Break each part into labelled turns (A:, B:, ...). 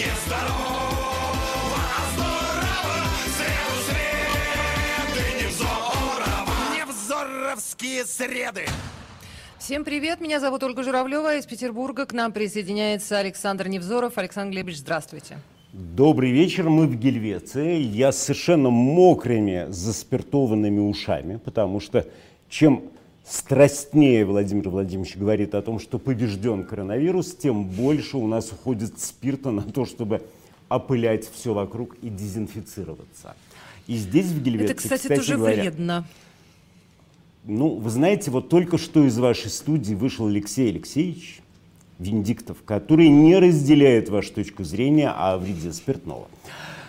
A: А. Невзоровские среды.
B: Всем привет, меня зовут Ольга Журавлева из Петербурга. К нам присоединяется Александр Невзоров. Александр Глебович, здравствуйте.
C: Добрый вечер, мы в Гельвеции. Я с совершенно мокрыми, заспиртованными ушами, потому что чем страстнее Владимир Владимирович говорит о том, что побежден коронавирус, тем больше у нас уходит спирта на то, чтобы опылять все вокруг и дезинфицироваться. И здесь, в Гельвеции,
B: Это, кстати,
C: кстати
B: тоже
C: говоря,
B: вредно.
C: ну, вы знаете, вот только что из вашей студии вышел Алексей Алексеевич Венедиктов, который не разделяет вашу точку зрения о вреде спиртного.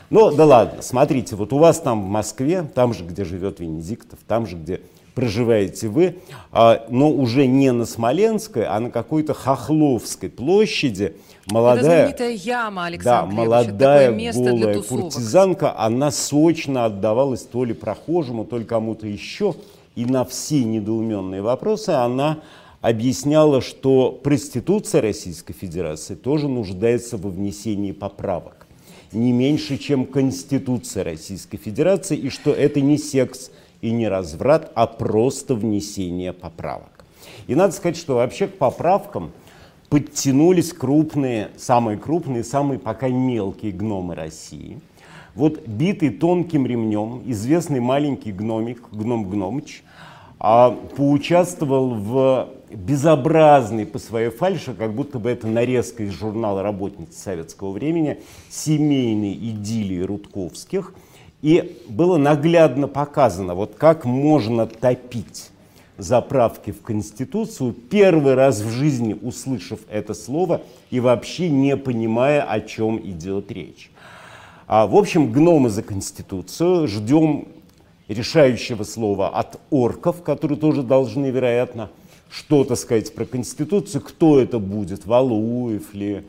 C: Ну, да ладно, смотрите, вот у вас там в Москве, там же, где живет Венедиктов, там же, где проживаете вы, а, но уже не на Смоленской, а на какой-то Хохловской площади
B: Это
C: молодая...
B: знаменитая яма,
C: Да,
B: Александр. Это
C: молодая
B: такое место для
C: голая
B: тусовок.
C: куртизанка, она сочно отдавалась то ли прохожему, то ли кому-то еще. И на все недоуменные вопросы она объясняла, что проституция Российской Федерации тоже нуждается во внесении поправок. Не меньше, чем Конституция Российской Федерации, и что это не секс и не разврат, а просто внесение поправок. И надо сказать, что вообще к поправкам подтянулись крупные, самые крупные, самые пока мелкие гномы России. Вот битый тонким ремнем известный маленький гномик, гном Гномыч, а, поучаствовал в безобразной по своей фальше, как будто бы это нарезка из журнала «Работницы советского времени», семейной идиллии Рудковских. И было наглядно показано, вот как можно топить заправки в Конституцию, первый раз в жизни услышав это слово и вообще не понимая, о чем идет речь. А, в общем, гномы за Конституцию. Ждем решающего слова от орков, которые тоже должны, вероятно, что-то сказать про Конституцию. Кто это будет? Валуев ли?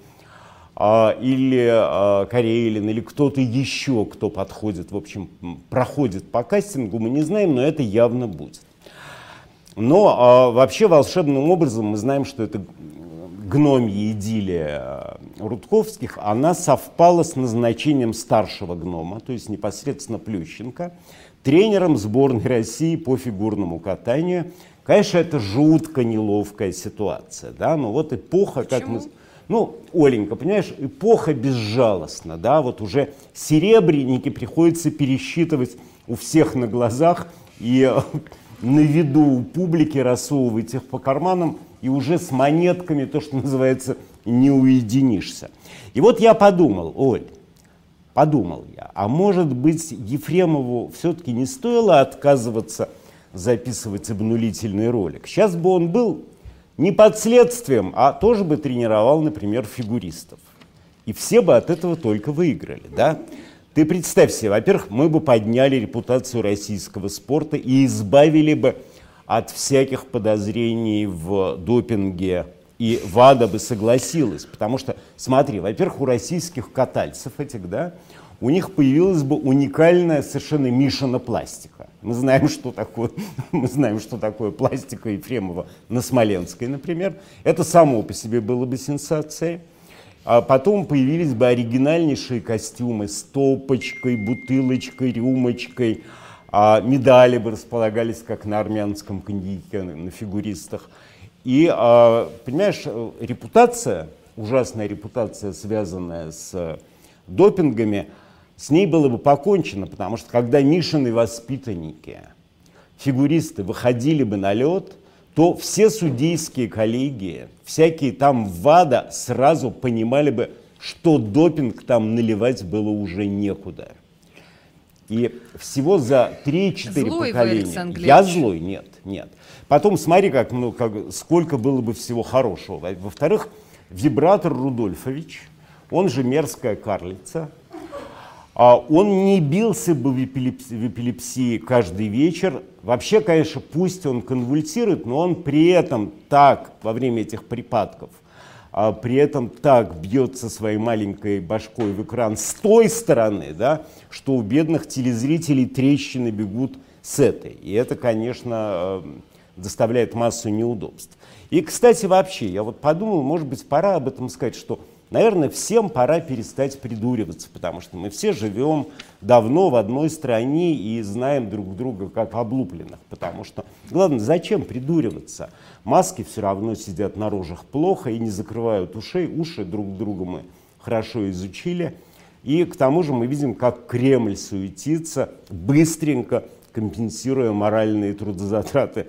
C: А, или а, Карелин, или кто-то еще, кто подходит, в общем, проходит по кастингу, мы не знаем, но это явно будет. Но а, вообще волшебным образом мы знаем, что это гномья идиллия Рудковских, она совпала с назначением старшего гнома, то есть непосредственно Плющенко, тренером сборной России по фигурному катанию. Конечно, это жутко неловкая ситуация, да, но вот эпоха, как мы... Ну, Оленька, понимаешь, эпоха безжалостна, да, вот уже серебряники приходится пересчитывать у всех на глазах и э, на виду у публики рассовывать их по карманам, и уже с монетками, то, что называется, не уединишься. И вот я подумал, Оль, подумал я, а может быть Ефремову все-таки не стоило отказываться записывать обнулительный ролик? Сейчас бы он был не под следствием, а тоже бы тренировал, например, фигуристов. И все бы от этого только выиграли, да? Ты представь себе, во-первых, мы бы подняли репутацию российского спорта и избавили бы от всяких подозрений в допинге, и ВАДА бы согласилась. Потому что, смотри, во-первых, у российских катальцев этих, да, у них появилась бы уникальная совершенно Мишина пластика. Мы знаем, что такое, мы знаем, что такое пластика Ефремова на Смоленской, например. Это само по себе было бы сенсацией. А потом появились бы оригинальнейшие костюмы с топочкой, бутылочкой, рюмочкой. А медали бы располагались, как на армянском коньяке, на фигуристах. И, а, понимаешь, э, репутация, ужасная репутация, связанная с э, допингами, с ней было бы покончено, потому что когда Мишины воспитанники, фигуристы выходили бы на лед, то все судейские коллегии, всякие там ВАДА сразу понимали бы, что допинг там наливать было уже некуда. И всего за 3-4
B: Злой вы,
C: поколения.
B: Александр
C: Я злой, нет, нет. Потом смотри, как, ну, как, сколько было бы всего хорошего. Во- Во-вторых, вибратор Рудольфович, он же мерзкая карлица, он не бился бы в эпилепсии, в эпилепсии каждый вечер. Вообще, конечно, пусть он конвульсирует, но он при этом так, во время этих припадков, а при этом так бьется своей маленькой башкой в экран с той стороны, да, что у бедных телезрителей трещины бегут с этой. И это, конечно, э, доставляет массу неудобств. И, кстати, вообще, я вот подумал, может быть, пора об этом сказать, что наверное, всем пора перестать придуриваться, потому что мы все живем давно в одной стране и знаем друг друга как облупленных. Потому что, главное, зачем придуриваться? Маски все равно сидят на рожах плохо и не закрывают ушей. Уши друг друга мы хорошо изучили. И к тому же мы видим, как Кремль суетится, быстренько компенсируя моральные трудозатраты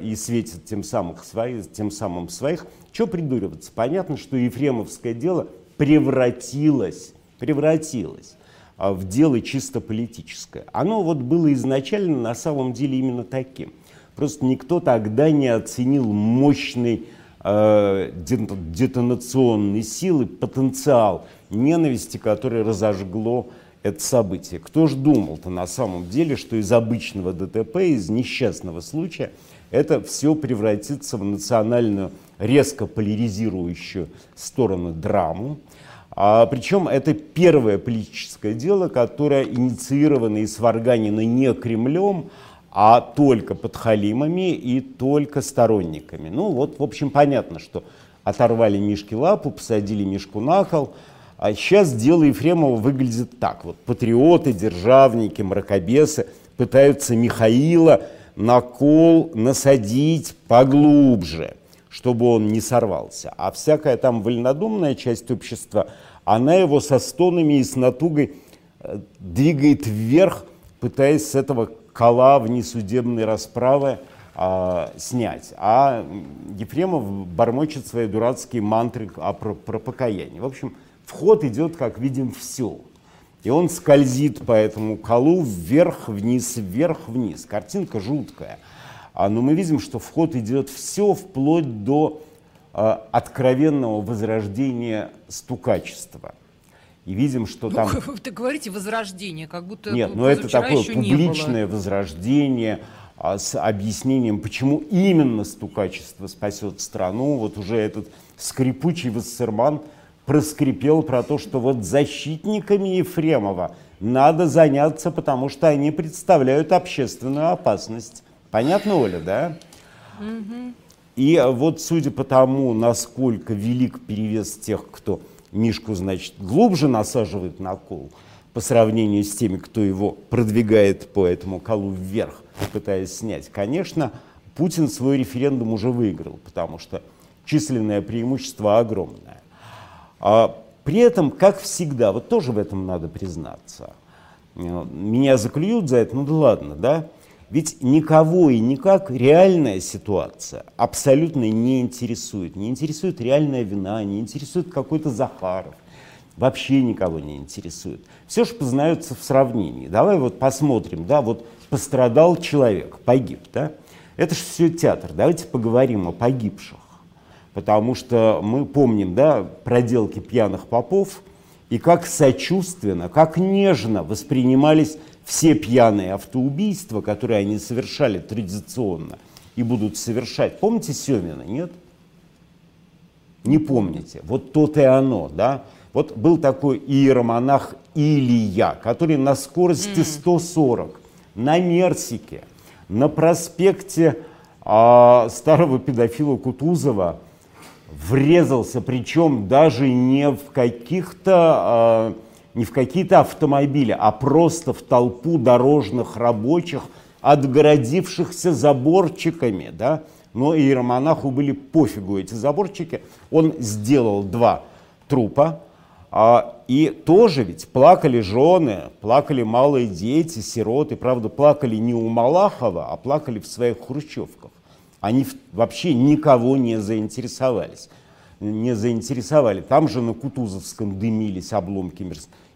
C: и светит тем самым, своих, тем самым своих. Что придуриваться? Понятно, что Ефремовское дело превратилось, превратилось э, в дело чисто политическое. Оно вот было изначально на самом деле именно таким. Просто никто тогда не оценил мощный э, детонационной силы, потенциал ненависти, который разожгло это событие. Кто же думал-то на самом деле, что из обычного ДТП, из несчастного случая, это все превратится в национальную резко поляризирующую сторону драму. А, причем это первое политическое дело, которое инициировано и сварганено не Кремлем, а только подхалимами и только сторонниками. Ну вот, в общем, понятно, что оторвали Мишке лапу, посадили Мишку на кол, а сейчас дело Ефремова выглядит так. Вот патриоты, державники, мракобесы пытаются Михаила на кол насадить поглубже, чтобы он не сорвался. А всякая там вольнодумная часть общества, она его со стонами и с натугой э, двигает вверх, пытаясь с этого кола внесудебной расправы а, снять. А Ефремов бормочет свои дурацкие мантры о, про, про покаяние. В общем, вход идет, как видим, все. И он скользит по этому колу вверх, вниз, вверх, вниз. Картинка жуткая. А, но мы видим, что вход идет все вплоть до а, откровенного возрождения стукачества. И видим, что
B: ну,
C: там...
B: Вы говорите возрождение, как будто
C: Нет, но это такое публичное возрождение а, с объяснением, почему именно стукачество спасет страну. Вот уже этот скрипучий Вассерман – проскрипел про то, что вот защитниками Ефремова надо заняться, потому что они представляют общественную опасность. Понятно, Оля, да? И вот судя по тому, насколько велик перевес тех, кто Мишку, значит, глубже насаживает на кол, по сравнению с теми, кто его продвигает по этому колу вверх, пытаясь снять, конечно, Путин свой референдум уже выиграл, потому что численное преимущество огромное. А при этом, как всегда, вот тоже в этом надо признаться, э, меня заклюют за это, ну да ладно, да? Ведь никого и никак реальная ситуация абсолютно не интересует. Не интересует реальная вина, не интересует какой-то Захаров. Вообще никого не интересует. Все же познается в сравнении. Давай вот посмотрим, да, вот пострадал человек, погиб, да? Это же все театр. Давайте поговорим о погибших потому что мы помним да, проделки пьяных попов и как сочувственно, как нежно воспринимались все пьяные автоубийства, которые они совершали традиционно и будут совершать. Помните Семина, нет? Не помните. Вот то-то и оно, да? Вот был такой иеромонах Илья, который на скорости 140 на Мерсике, на проспекте а, старого педофила Кутузова врезался, причем даже не в каких-то не в какие-то автомобили, а просто в толпу дорожных рабочих, отгородившихся заборчиками, да, но иеромонаху были пофигу эти заборчики. Он сделал два трупа, а, и тоже ведь плакали жены, плакали малые дети, сироты, правда, плакали не у Малахова, а плакали в своих хрущевках. Они вообще никого не заинтересовались. Не заинтересовали. Там же на Кутузовском дымились обломки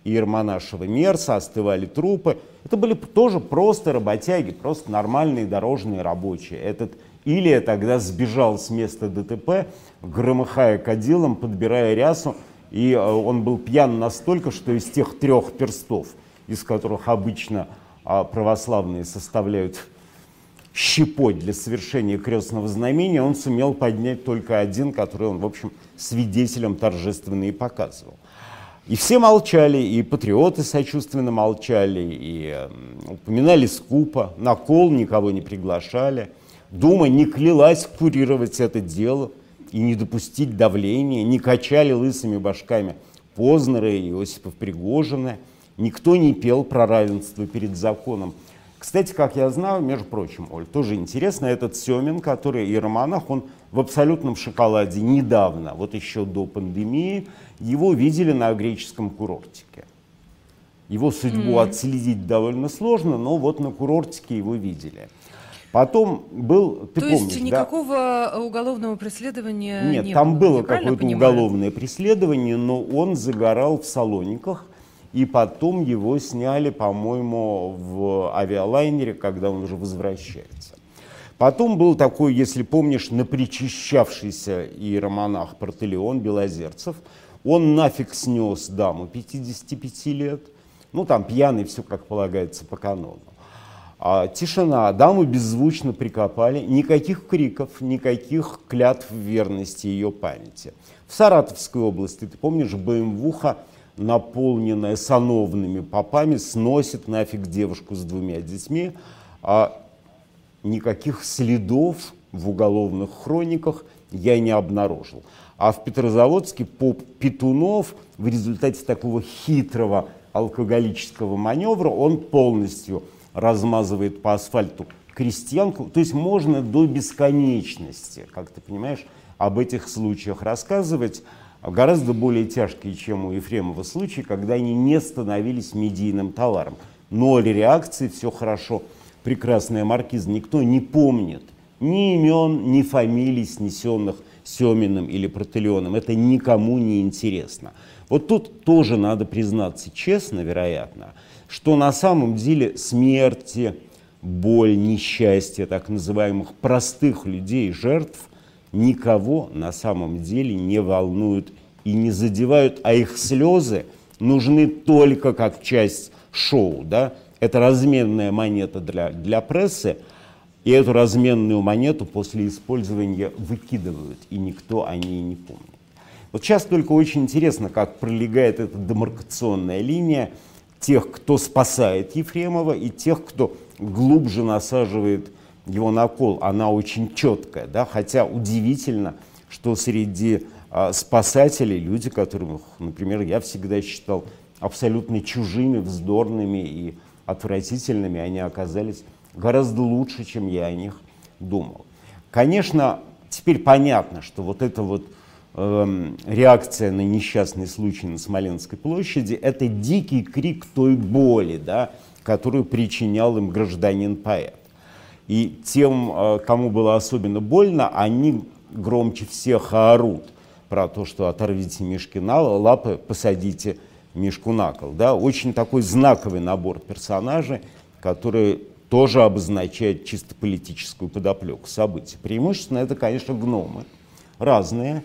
C: Ермонашева Мерса, остывали трупы. Это были тоже просто работяги, просто нормальные дорожные рабочие. Этот Илия тогда сбежал с места ДТП, громыхая кадилом, подбирая рясу, и э, он был пьян настолько, что из тех трех перстов, из которых обычно а, православные составляют щепоть для совершения крестного знамения, он сумел поднять только один, который он, в общем, свидетелем торжественно и показывал. И все молчали, и патриоты сочувственно молчали, и упоминали скупо, на кол никого не приглашали. Дума не клялась курировать это дело. и не допустить давления, не качали лысыми башками Познера и Иосипов Пригожина, никто не пел про равенство перед законом. Кстати, как я знаю, между прочим, Оль, тоже интересно, этот Семин, который иеромонах, он в абсолютном шоколаде недавно, вот еще до пандемии, его видели на греческом курортике. Его судьбу mm. отследить довольно сложно, но вот на курортике его видели. Потом был,
B: ты То помнишь, есть никакого да? уголовного преследования
C: Нет,
B: не
C: там
B: было,
C: было какое-то уголовное преследование, но он загорал в Салониках, и потом его сняли, по-моему, в авиалайнере, когда он уже возвращается. Потом был такой, если помнишь, напричащавшийся иеромонах Протелеон Белозерцев. Он нафиг снес даму 55 лет. Ну, там пьяный, все как полагается по канону. А, тишина, даму беззвучно прикопали, никаких криков, никаких клятв верности ее памяти. В Саратовской области, ты помнишь, БМВуха наполненная сановными попами, сносит нафиг девушку с двумя детьми, а никаких следов в уголовных хрониках я не обнаружил. А в Петрозаводске поп Петунов в результате такого хитрого алкоголического маневра он полностью размазывает по асфальту крестьянку. То есть можно до бесконечности, как ты понимаешь, об этих случаях рассказывать гораздо более тяжкие, чем у Ефремова случаи, когда они не становились медийным товаром. Ноль реакции, все хорошо, прекрасная маркиза, никто не помнит ни имен, ни фамилий, снесенных Семиным или Протелионом. Это никому не интересно. Вот тут тоже надо признаться честно, вероятно, что на самом деле смерти, боль, несчастье так называемых простых людей, жертв – никого на самом деле не волнуют и не задевают, а их слезы нужны только как часть шоу. Да? Это разменная монета для, для прессы, и эту разменную монету после использования выкидывают, и никто о ней не помнит. Вот сейчас только очень интересно, как пролегает эта демаркационная линия тех, кто спасает Ефремова, и тех, кто глубже насаживает его накол, она очень четкая, да, хотя удивительно, что среди а, спасателей люди, которых, например, я всегда считал абсолютно чужими, вздорными и отвратительными, они оказались гораздо лучше, чем я о них думал. Конечно, теперь понятно, что вот эта вот э, реакция на несчастный случай на Смоленской площади – это дикий крик той боли, да, которую причинял им гражданин-поэт. И тем, э, кому было особенно больно, они громче всех орут про то, что оторвите мишки на лапы, посадите мишку на кол. Да? Очень такой знаковый набор персонажей, который тоже обозначает чисто политическую подоплеку событий. Преимущественно это, конечно, гномы. Разные.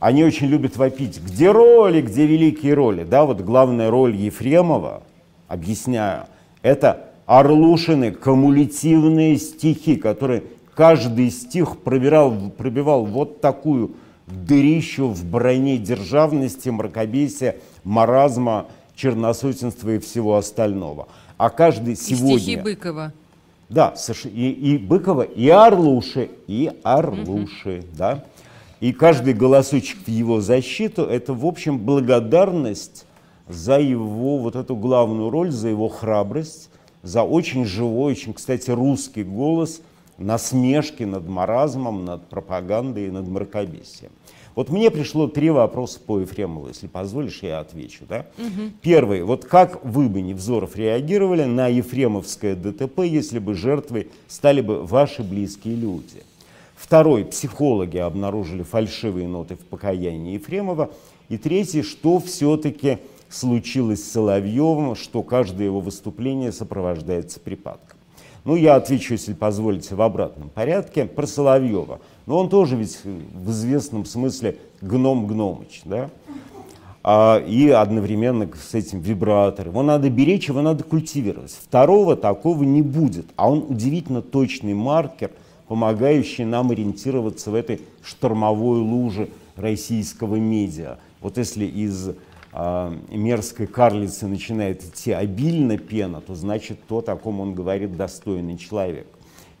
C: Они очень любят вопить, где роли, где великие роли. Да, вот главная роль Ефремова, объясняю, это Орлушины кумулятивные стихи, которые каждый стих пробирал, пробивал вот такую дырищу в броне державности, мракобесия, маразма, черносотенства и всего остального. А каждый сегодня... И
B: стихи Быкова.
C: Да, и, и Быкова, и Орлуши, и Орлуши, угу. да. И каждый голосочек в его защиту – это, в общем, благодарность за его вот эту главную роль, за его храбрость, за очень живой, очень, кстати, русский голос насмешки над маразмом, над пропагандой и над мракобесием. Вот мне пришло три вопроса по Ефремову, если позволишь, я отвечу. Да? Угу. Первый. Вот как вы бы, Невзоров, реагировали на ефремовское ДТП, если бы жертвой стали бы ваши близкие люди? Второй. Психологи обнаружили фальшивые ноты в покаянии Ефремова. И третий. Что все-таки случилось с Соловьевым, что каждое его выступление сопровождается припадком. Ну, я отвечу, если позволите, в обратном порядке про Соловьева. Но он тоже ведь в известном смысле гном-гномыч, да? А, и одновременно с этим вибратор. Его надо беречь, его надо культивировать. Второго такого не будет. А он удивительно точный маркер, помогающий нам ориентироваться в этой штормовой луже российского медиа. Вот если из мерзкой карлицы начинает идти обильно пена, то значит то, о ком он говорит, достойный человек.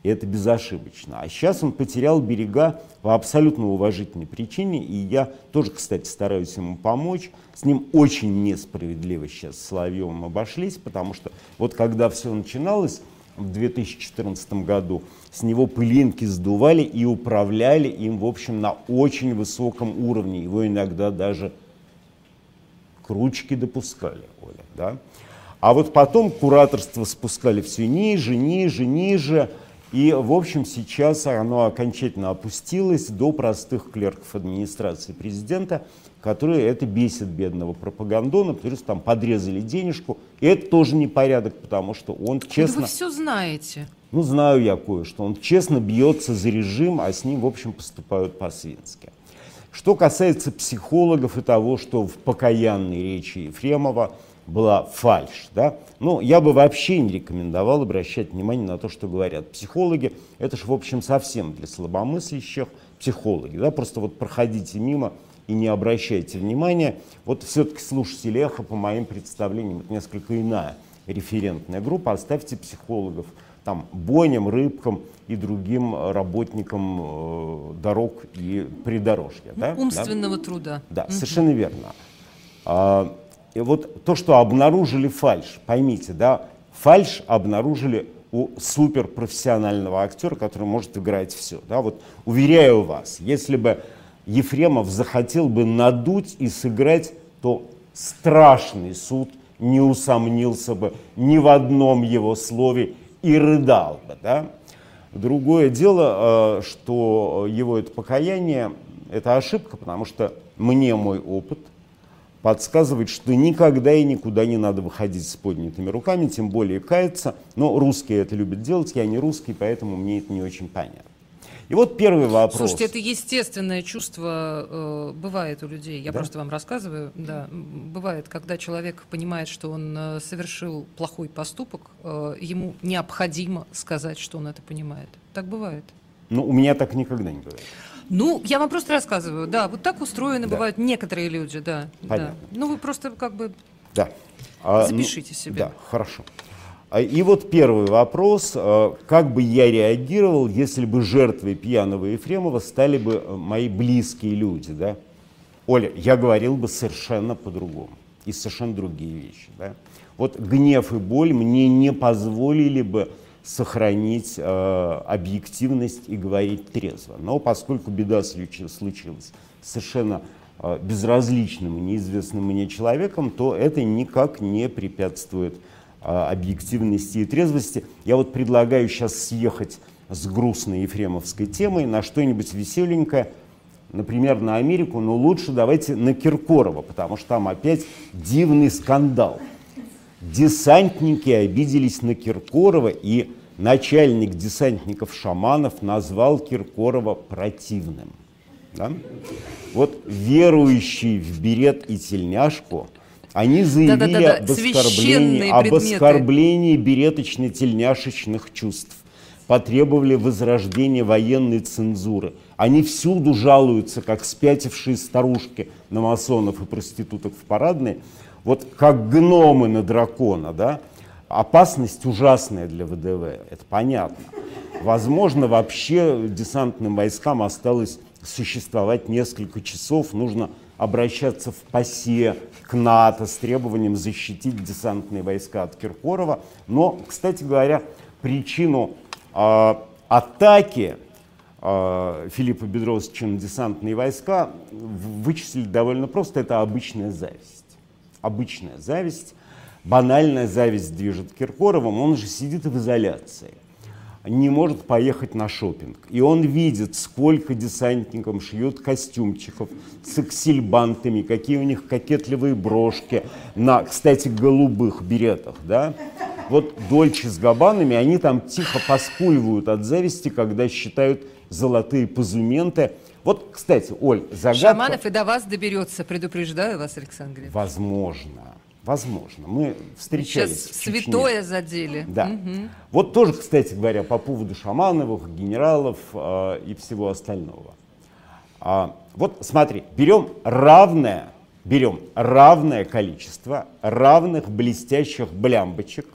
C: И это безошибочно. А сейчас он потерял берега по абсолютно уважительной причине, и я тоже, кстати, стараюсь ему помочь. С ним очень несправедливо сейчас с Соловьевым обошлись, потому что вот когда все начиналось в 2014 году, с него пылинки сдували и управляли им, в общем, на очень высоком уровне. Его иногда даже к ручке допускали, Оля, да? А вот потом кураторство спускали все ниже, ниже, ниже, и, в общем, сейчас оно окончательно опустилось до простых клерков администрации президента, которые это бесит бедного пропагандона, потому что там подрезали денежку. И это тоже непорядок, потому что он честно...
B: Вы все знаете.
C: Ну, знаю я кое-что. Он честно бьется за режим, а с ним, в общем, поступают по-свински. Что касается психологов и того, что в покаянной речи Ефремова была фальш, да, ну, я бы вообще не рекомендовал обращать внимание на то, что говорят психологи. Это же, в общем, совсем для слабомыслящих психологи, да, просто вот проходите мимо и не обращайте внимания. Вот все-таки слушатели эхо, по моим представлениям, это несколько иная референтная группа. Оставьте психологов там Боням, Рыбкам и другим работникам э, дорог и придорожья.
B: Ну,
C: да?
B: Умственного
C: да?
B: труда.
C: Да, угу. совершенно верно. А, и вот то, что обнаружили фальш, поймите, да, фальш обнаружили у суперпрофессионального актера, который может играть все. Да? Вот уверяю вас, если бы Ефремов захотел бы надуть и сыграть, то страшный суд не усомнился бы ни в одном его слове и рыдал бы. Да? Другое дело, э, что его это покаяние – это ошибка, потому что мне мой опыт подсказывает, что никогда и никуда не надо выходить с поднятыми руками, тем более каяться. Но русские это любят делать, я не русский, поэтому мне это не очень понятно. И вот первый вопрос.
B: Слушайте, это естественное чувство э, бывает у людей. Я да? просто вам рассказываю. Да, бывает, когда человек понимает, что он э, совершил плохой поступок, э, ему необходимо сказать, что он это понимает. Так бывает.
C: Ну, у меня так никогда не бывает.
B: Ну, я вам просто рассказываю, да, вот так устроены да. бывают некоторые люди, да.
C: Понятно.
B: Да. Ну, вы просто как бы
C: да.
B: А, запишите ну, себе.
C: Да, хорошо. А, и вот первый вопрос. А, как бы я реагировал, если бы жертвой пьяного Ефремова стали бы э, мои близкие люди, да? Оля, я говорил бы совершенно по-другому. И совершенно другие вещи, да? Вот гнев и боль мне не позволили бы сохранить э, объективность и говорить трезво. Но поскольку беда случилась совершенно э, безразличным и неизвестным мне человеком, то это никак не препятствует а, объективности и трезвости. Я вот предлагаю сейчас съехать с грустной ефремовской темой на что-нибудь веселенькое, например, на Америку, но лучше давайте на Киркорова, потому что там опять дивный скандал. Десантники обиделись на Киркорова, и начальник десантников шаманов назвал Киркорова противным. Да? Вот верующий в берет и тельняшку – они заявили да, да, да, об, оскорблении, об оскорблении береточно-тельняшечных чувств, потребовали возрождения военной цензуры. Они всюду жалуются, как спятившие старушки на масонов и проституток в парадной, вот как гномы на дракона, да? Опасность ужасная для ВДВ, это понятно. Возможно, вообще десантным войскам осталось существовать несколько часов, нужно обращаться в ПАСЕ к НАТО с требованием защитить десантные войска от Киркорова. Но, кстати говоря, причину э, атаки э, Филиппа Бедросовича на десантные войска вычислили довольно просто. Это обычная зависть. Обычная зависть, банальная зависть движет Киркоровым. Он же сидит в изоляции не может поехать на шопинг. И он видит, сколько десантникам шьют костюмчиков с аксельбантами, какие у них кокетливые брошки на, кстати, голубых беретах. Да? Вот Дольче с Габанами, они там тихо поскуливают от зависти, когда считают золотые позументы. Вот, кстати, Оль, загадка...
B: Шаманов и до вас доберется, предупреждаю вас, Александр
C: Возможно. Возможно. Мы встречались
B: Сейчас в Чечне. святое задели.
C: Да. Угу. Вот тоже, кстати говоря, по поводу Шамановых, генералов э, и всего остального. А, вот смотри, берем равное, берем равное количество равных блестящих блямбочек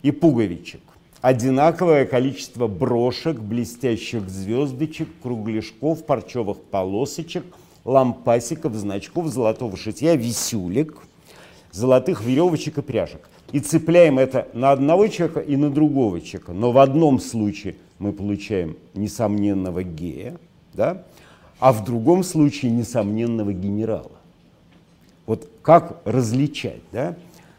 C: и пуговичек. одинаковое количество брошек, блестящих звездочек, кругляшков, парчевых полосочек, лампасиков, значков, золотого шитья, висюлек, золотых веревочек и пряжек. И цепляем это на одного человека и на другого человека. Но в одном случае мы получаем несомненного гея, да? а в другом случае несомненного генерала. Вот как различать, да?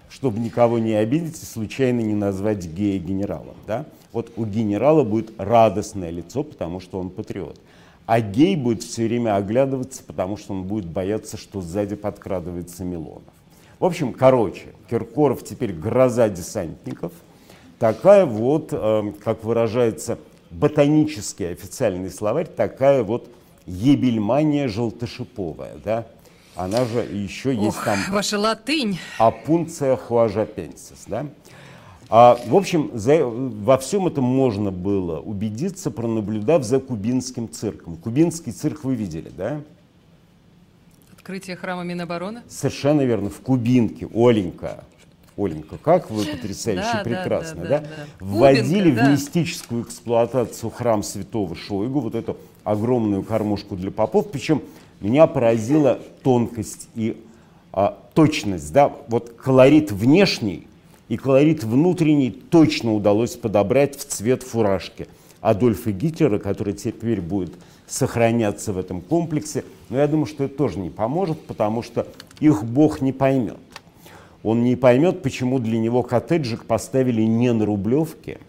C: чтобы никого не обидеть и случайно не назвать гея генералом. Да? Вот у генерала будет радостное лицо, потому что он патриот. А гей будет все время оглядываться, потому что он будет бояться, что сзади подкрадывается Милонов. В общем, короче, Киркоров теперь гроза десантников. Такая вот, э, как выражается ботанический официальный словарь, такая вот ебельмания желтошиповая, да? Она же еще Ох, есть там...
B: Ваша латынь.
C: Апунция хуажапенсис, да? А, в общем, за, во всем этом можно было убедиться, пронаблюдав за кубинским цирком. Кубинский цирк вы видели, да?
B: Открытие храма Минобороны?
C: Совершенно верно, в Кубинке, Оленька. Оленька, как вы потрясающе да, прекрасно, да? да, да? да. Вводили Кубинка, в мистическую эксплуатацию храм святого Шойгу, вот эту огромную кормушку для попов, причем меня поразила тонкость и а, точность, да, вот колорит внешний и колорит внутренний точно удалось подобрать в цвет фуражки Адольфа Гитлера, который теперь будет сохраняться в этом комплексе. Но я думаю, что это тоже не поможет, потому что их Бог не поймет. Он не поймет, почему для него коттеджик поставили не на Рублевке,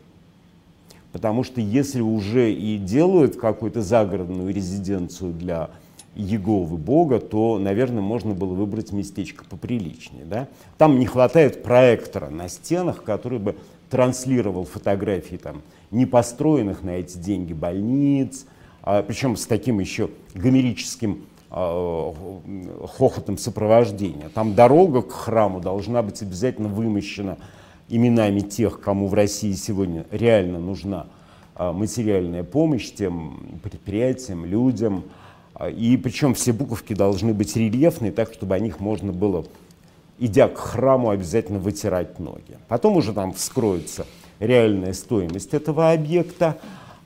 C: потому что если уже и делают какую-то загородную резиденцию для Еговы Бога, то, наверное, можно было выбрать местечко поприличнее. Да? Там не хватает проектора на стенах, который бы транслировал фотографии там, непостроенных на эти деньги больниц, а, причем с таким еще гомерическим а, хохотом сопровождения. Там дорога к храму должна быть обязательно вымощена именами тех, кому в России сегодня реально нужна а, материальная помощь, тем предприятиям, людям, а, и причем все буковки должны быть рельефные, так, чтобы о них можно было, идя к храму, обязательно вытирать ноги. Потом уже там вскроется реальная стоимость этого объекта,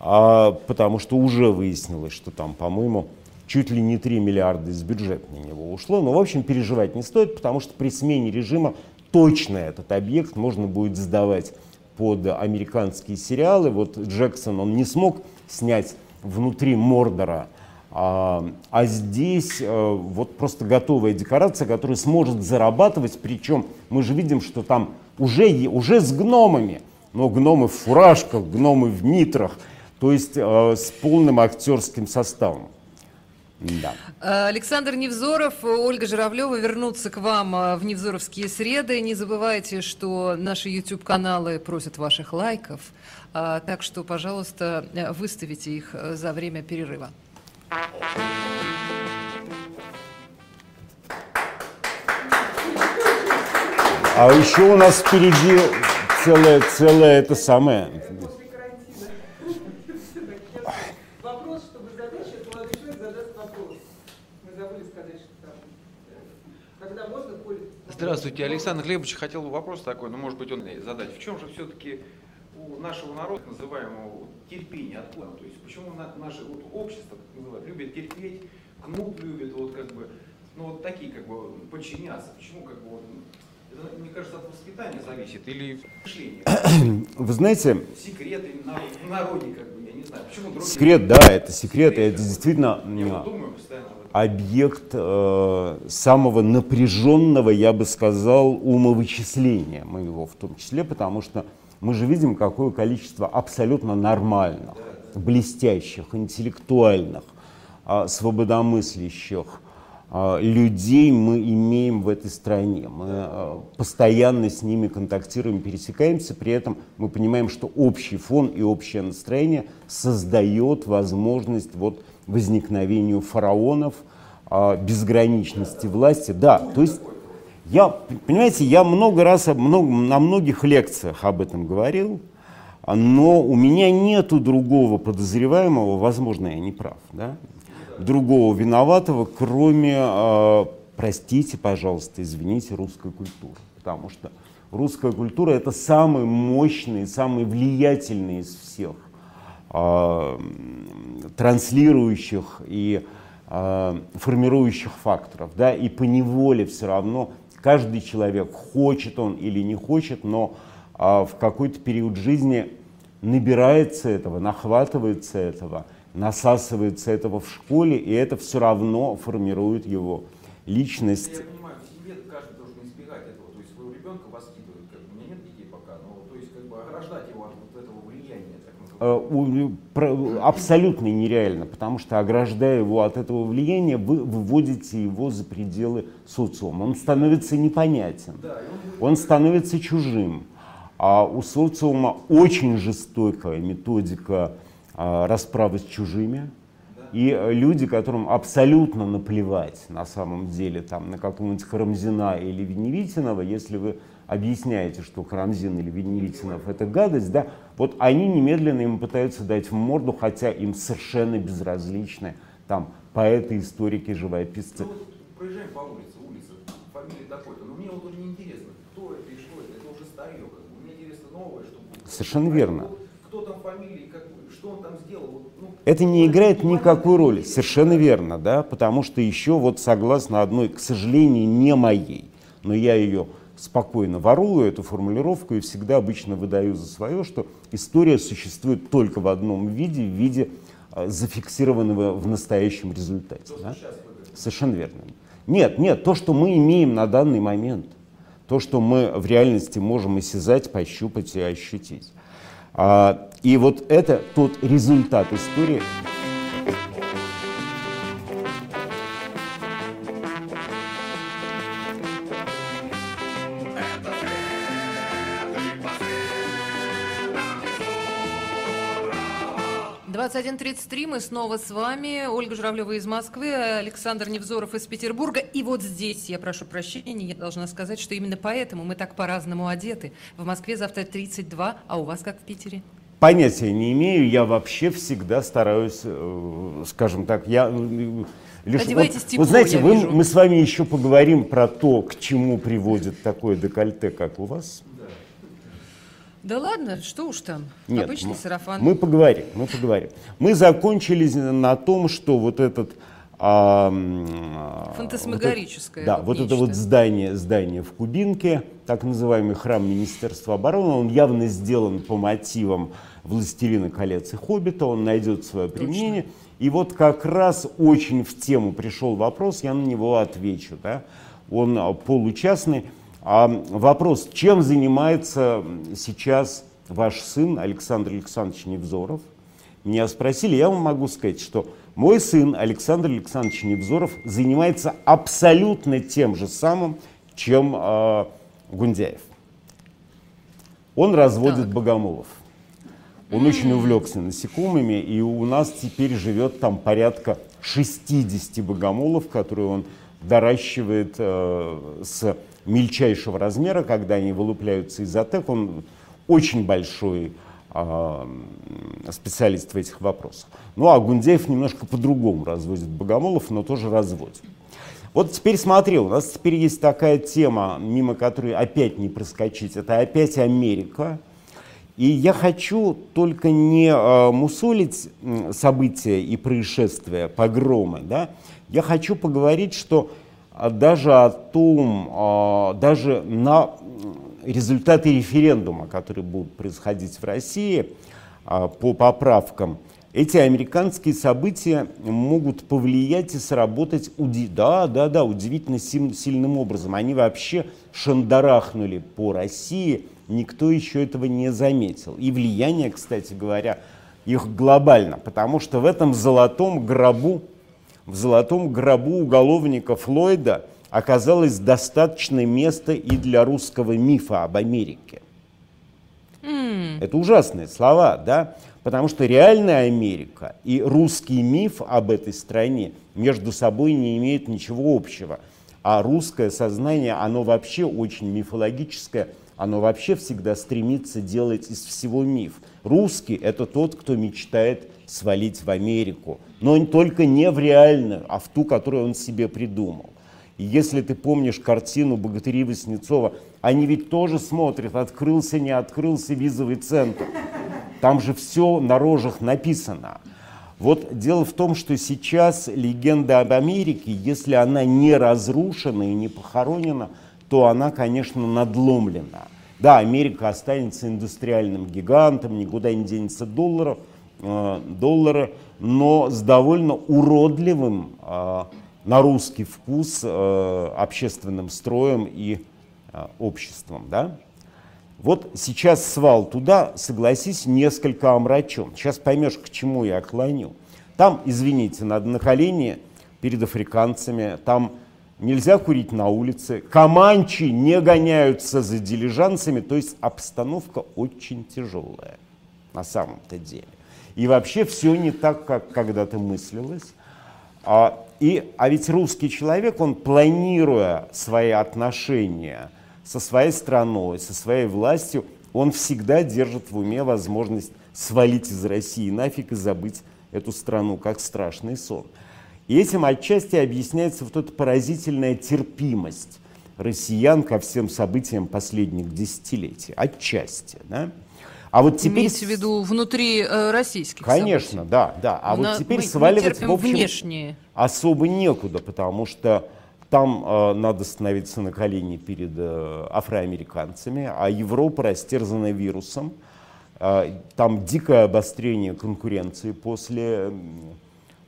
C: а, потому что уже выяснилось, что там, по-моему, чуть ли не 3 миллиарда из бюджета на него ушло. Но, в общем, переживать не стоит, потому что при смене режима точно этот объект можно будет сдавать под американские сериалы. Вот Джексон, он не смог снять внутри Мордора а, а здесь а, вот просто готовая декорация, которая сможет зарабатывать, причем мы же видим, что там уже, уже с гномами, но гномы в фуражках, гномы в митрах, то есть а, с полным актерским составом.
B: Да. Александр Невзоров, Ольга Журавлева вернутся к вам в Невзоровские среды. Не забывайте, что наши YouTube-каналы просят ваших лайков, так что, пожалуйста, выставите их за время перерыва.
C: А еще у нас впереди целое, целое это самое.
D: Вопрос, чтобы задать, сейчас молодой человек задаст вопрос. Мы забыли сказать, что там. Когда можно, Коля?
E: Здравствуйте, Александр Глебович, хотел бы вопрос такой, но может быть он задать. В чем же все-таки у нашего народа, называемого терпение, откуда? То есть почему наше вот, общество, как называют, любит терпеть, кнут любит, вот как бы, ну вот такие как бы подчиняться. Почему как бы вот, это, мне кажется, от воспитания зависит или мышления?
C: Вы знаете...
E: Секреты в народе, как бы, я не знаю. Почему другие...
C: Секрет, да, это секрет, это действительно... Я думаю объект э, самого напряженного, я бы сказал, умовычисления моего в том числе, потому что мы же видим, какое количество абсолютно нормальных, блестящих, интеллектуальных, а, свободомыслящих людей мы имеем в этой стране. Мы а, постоянно с ними контактируем, пересекаемся, при этом мы понимаем, что общий фон и общее настроение создает возможность вот возникновению фараонов, безграничности власти. Да, то есть я, понимаете, я много раз много, на многих лекциях об этом говорил, но у меня нету другого подозреваемого, возможно, я не прав, да, другого виноватого, кроме, э, простите, пожалуйста, извините, русской культуры. потому что русская культура это самый мощный, самый влиятельный из всех э, транслирующих и э, формирующих факторов, да, и по неволе все равно каждый человек, хочет он или не хочет, но в какой-то период жизни набирается этого, нахватывается этого, насасывается этого в школе, и это все равно формирует его личность.
E: Я понимаю, в семье каждый должен избегать этого. То есть своего ребенка воспитывают, как бы, у меня нет детей пока, но то есть как бы ограждать его от вот этого влияния, так.
C: Э, у- про- абсолютно нереально, потому что ограждая его от этого влияния, вы выводите его за пределы социума. Он становится непонятен, он становится чужим. А у социума очень жестокая методика расправы с чужими. И э, люди, которым абсолютно наплевать на самом деле там, на какого-нибудь Карамзина или Веневитинова, если вы объясняете, что Карамзин или Веневитинов это гадость, да, вот они немедленно им пытаются дать в морду, хотя им совершенно безразличны там поэты, историки, живописцы.
E: Ну вот проезжаем по улице, улица, фамилия такой-то, но мне вот уже неинтересно, кто это и что это, это уже старье, как бы. мне интересно новое, что будет.
C: Совершенно
E: А
C: верно.
E: Кто, кто там фамилии, как что он там сделал, ну,
C: Это не играет никакой роли, совершенно верно, да, потому что еще вот согласно одной, к сожалению, не моей, но я ее спокойно ворую, эту формулировку, и всегда обычно выдаю за свое, что история существует только в одном виде, в виде э, зафиксированного в настоящем результате. да. Совершенно верно. Нет, нет, то, что мы имеем на данный момент, то, что мы в реальности можем осязать, пощупать и ощутить. А, и вот это тот результат истории.
B: 21.33, мы снова с вами. Ольга Журавлева из Москвы, Александр Невзоров из Петербурга. И вот здесь, я прошу прощения, я должна сказать, что именно поэтому мы так по-разному одеты. В Москве завтра 32, а у вас как в Питере?
C: Понятия не имею, я вообще всегда стараюсь, э, скажем так, я... э, лишь-
B: Одевайтесь
C: вот,
B: тепло,
C: вот знаете, вы-
B: вижу.
C: мы с вами еще поговорим про то, к чему приводит такое декольте, как у вас.
B: Да ладно, что уж там,
C: Нет,
B: обычный
C: мы,
B: сарафан.
C: мы поговорим, мы поговорим. Мы закончили на том, что вот этот а, а,
B: Фантасмагорическое
C: вот это- да, вот это вот здание, здание в Кубинке, так называемый храм Министерства обороны, он явно сделан по мотивам «Властелина колец» и «Хоббита», он найдет свое применение. И вот как раз очень в тему пришел вопрос, я на него отвечу. Да? Он а, получастный. А вопрос, чем занимается сейчас ваш сын Александр Александрович Невзоров? Меня спросили, я вам могу сказать, что мой сын Александр Александрович Невзоров занимается абсолютно тем же самым, чем э, Гундяев. Он разводит
B: Так.
C: богомолов. Он очень увлекся насекомыми, и у нас теперь живет там порядка 60 богомолов, которые он доращивает э, с мельчайшего размера, когда они вылупляются из атек. Он очень большой м, специалист в этих вопросах. Ну а Гундяев немножко по-другому разводит богомолов, но тоже разводит. Вот теперь смотри, у нас теперь есть такая тема, мимо которой опять не проскочить. Это опять Америка. И я хочу только не э, мусолить события и происшествия, погромы, да? Я хочу поговорить, что а, даже о том, а, даже на результаты референдума, которые будут происходить в России а, по поправкам, эти американские события могут повлиять и сработать уди- да, да, да, удивительно сильным образом. Они вообще шандарахнули по России, никто еще этого не заметил. И влияние, кстати говоря, их глобально, потому что в этом золотом гробу, в золотом гробу уголовника Флойда оказалось достаточно места и для русского мифа об Америке. Это ужасные слова, да? Потому что реальная Америка и русский миф об этой стране между собой не имеют ничего общего. А русское сознание, оно вообще очень мифологическое, оно вообще всегда стремится делать из всего миф. Русский – это тот, кто мечтает свалить в Америку, но только не в реальную, а в ту, которую он себе придумал. И если ты помнишь картину Богатырей Васнецова Они ведь тоже смотрят, открылся, не открылся визовый центр. Там же все на рожах написано. Вот дело в том, что сейчас легенда об Америке, если она не разрушена и не похоронена, то она, конечно, надломлена. Да, Америка останется индустриальным гигантом, никуда не денется долларов, э, доллары, но с довольно уродливым э, на русский вкус э, общественным строем и э, обществом. Да? Вот сейчас свал туда, согласись, несколько омрачен. Сейчас поймешь, к чему я клоню. Там, извините, надо на колени перед африканцами, там нельзя курить на улице, команчи не гоняются за дилижансами, то есть обстановка очень тяжелая на самом-то деле. И вообще все не так, как когда-то мыслилось. А, и, а ведь русский человек, он планируя свои отношения – со своей страной, со своей властью, он всегда держит в уме возможность свалить из России нафиг и забыть эту страну, как страшный сон. И этим отчасти объясняется вот эта поразительная терпимость россиян ко всем событиям последних десятилетий. Отчасти, да?
B: А вот теперь... Имеете в виду внутри э, российских
C: Конечно,
B: событий.
C: да, да. А На... вот теперь мы, сваливать, мы в общем,
B: внешние.
C: особо некуда, потому что там э, надо становиться на колени перед э, афроамериканцами, а Европа растерзана вирусом. Э, там дикое обострение конкуренции после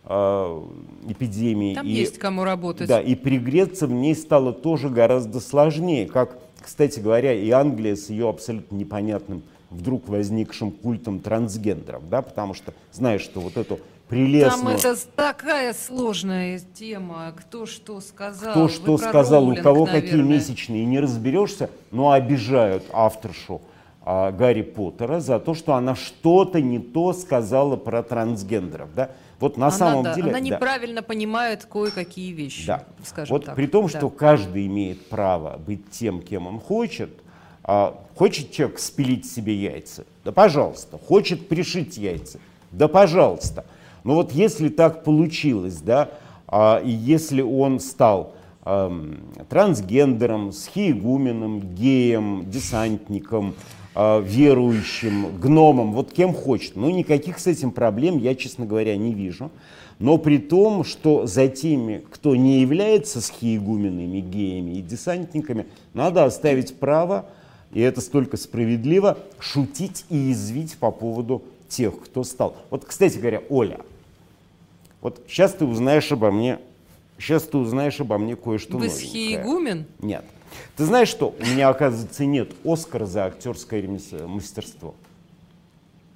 C: эпидемии.
B: Там и, есть кому работать.
C: Да, и пригреться в ней стало тоже гораздо сложнее. Как, кстати говоря, и Англия с ее абсолютно непонятным вдруг возникшим культом трансгендеров, да, потому что знаешь, что вот эту прелестную...
B: Там это такая сложная тема, кто что сказал.
C: Кто что сказал, Роулинг, у кого наверное. какие месячные, не разберешься, но обижают авторшу а, Гарри Поттера за то, что она что-то не то сказала про трансгендеров, да. Вот на
B: она,
C: самом
B: да,
C: деле...
B: Она неправильно да. понимает кое-какие вещи,
C: да.
B: скажем
C: вот
B: так.
C: при том,
B: да.
C: что каждый имеет право быть тем, кем он хочет, а, хочет человек спилить себе яйца? Да пожалуйста. Хочет пришить яйца? Да пожалуйста. Но вот если так получилось, да, а, и если он стал эм, трансгендером, схиегуменом, геем, десантником, верующим, гномом, вот кем хочет, ну никаких с этим проблем я, честно говоря, не вижу. Но при том, что за теми, кто не является схиегуменами, геями и десантниками, надо оставить право, и это столько справедливо, шутить и язвить по поводу тех, кто стал. Вот, кстати говоря, Оля, вот сейчас ты узнаешь обо мне, сейчас ты узнаешь обо мне кое-что
B: Вы
C: новенькое.
B: схиегумен?
C: Нет. Ты знаешь что? У меня, оказывается, нет Оскара за актерское мастерство.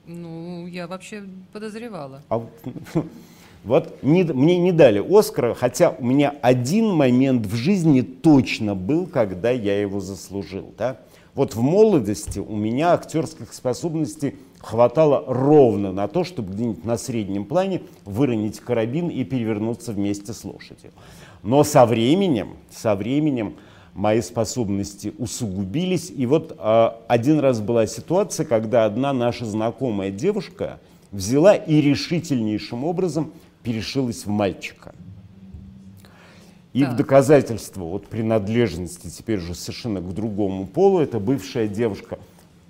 B: Ну, я вообще подозревала.
C: А вот, вот не, мне не дали Оскара, хотя у меня один момент в жизни точно был, когда я его заслужил. Да? Вот в молодости у меня актерских способностей хватало ровно на то, чтобы где-нибудь на среднем плане выронить карабин и перевернуться вместе с лошадью. Но со временем, со временем мои способности усугубились. И вот э, один раз была ситуация, когда одна наша знакомая девушка взяла и решительнейшим образом перешилась в мальчика. И так. в доказательство вот принадлежности теперь уже совершенно к другому полу, эта бывшая девушка